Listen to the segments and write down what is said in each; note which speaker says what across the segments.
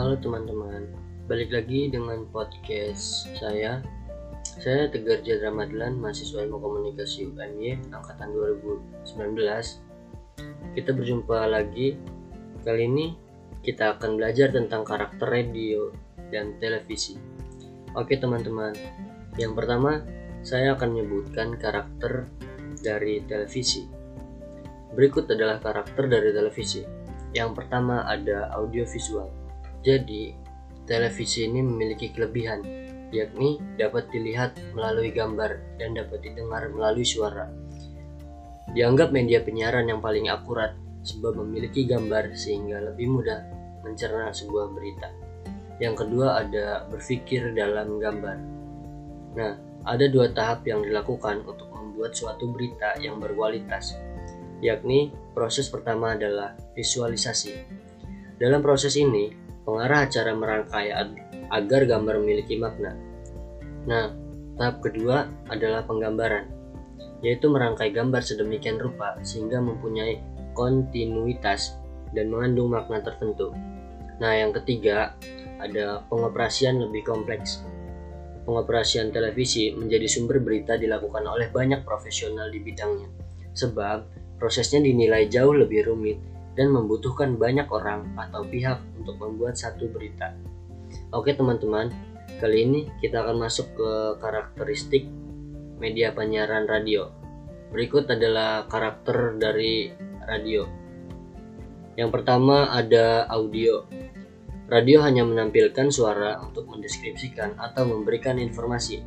Speaker 1: Halo teman-teman, balik lagi dengan podcast saya. Saya Tegar Jadra Madlan, mahasiswa ilmu komunikasi UMY angkatan 2019. Kita berjumpa lagi. Kali ini kita akan belajar tentang karakter radio dan televisi. Oke teman-teman, yang pertama saya akan menyebutkan karakter dari televisi. Berikut adalah karakter dari televisi. Yang pertama ada audiovisual. Jadi, televisi ini memiliki kelebihan, yakni dapat dilihat melalui gambar dan dapat didengar melalui suara. Dianggap media penyiaran yang paling akurat sebab memiliki gambar sehingga lebih mudah mencerna sebuah berita. Yang kedua ada berpikir dalam gambar. Nah, ada dua tahap yang dilakukan untuk membuat suatu berita yang berkualitas, yakni proses pertama adalah visualisasi. Dalam proses ini, pengarah acara merangkai agar gambar memiliki makna. Nah, tahap kedua adalah penggambaran, yaitu merangkai gambar sedemikian rupa sehingga mempunyai kontinuitas dan mengandung makna tertentu. Nah, yang ketiga ada pengoperasian lebih kompleks. Pengoperasian televisi menjadi sumber berita dilakukan oleh banyak profesional di bidangnya, sebab prosesnya dinilai jauh lebih rumit dan membutuhkan banyak orang atau pihak untuk membuat satu berita. Oke teman-teman, kali ini kita akan masuk ke karakteristik media penyiaran radio. Berikut adalah karakter dari radio. Yang pertama ada audio. Radio hanya menampilkan suara untuk mendeskripsikan atau memberikan informasi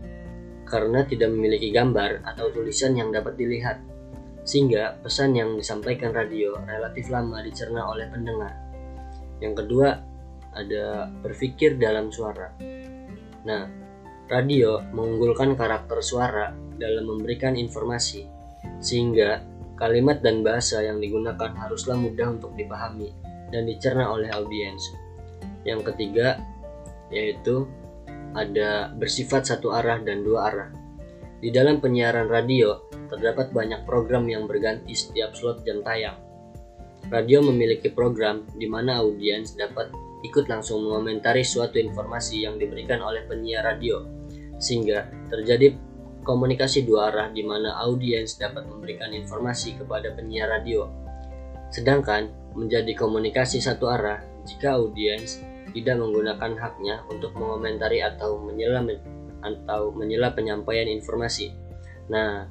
Speaker 1: karena tidak memiliki gambar atau tulisan yang dapat dilihat. Sehingga pesan yang disampaikan radio relatif lama dicerna oleh pendengar. Yang kedua, ada berpikir dalam suara. Nah, radio mengunggulkan karakter suara dalam memberikan informasi, sehingga kalimat dan bahasa yang digunakan haruslah mudah untuk dipahami dan dicerna oleh audiens. Yang ketiga yaitu ada bersifat satu arah dan dua arah. Di dalam penyiaran radio terdapat banyak program yang berganti setiap slot jam tayang. Radio memiliki program di mana audiens dapat ikut langsung mengomentari suatu informasi yang diberikan oleh penyiar radio, sehingga terjadi komunikasi dua arah di mana audiens dapat memberikan informasi kepada penyiar radio. Sedangkan menjadi komunikasi satu arah jika audiens tidak menggunakan haknya untuk mengomentari atau menyela atau menyela penyampaian informasi. Nah,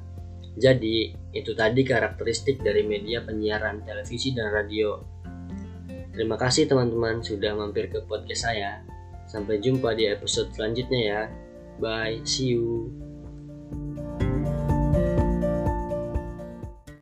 Speaker 1: jadi itu tadi karakteristik dari media penyiaran televisi dan radio. Terima kasih teman-teman sudah mampir ke podcast saya. Sampai jumpa di episode selanjutnya ya. Bye, see you.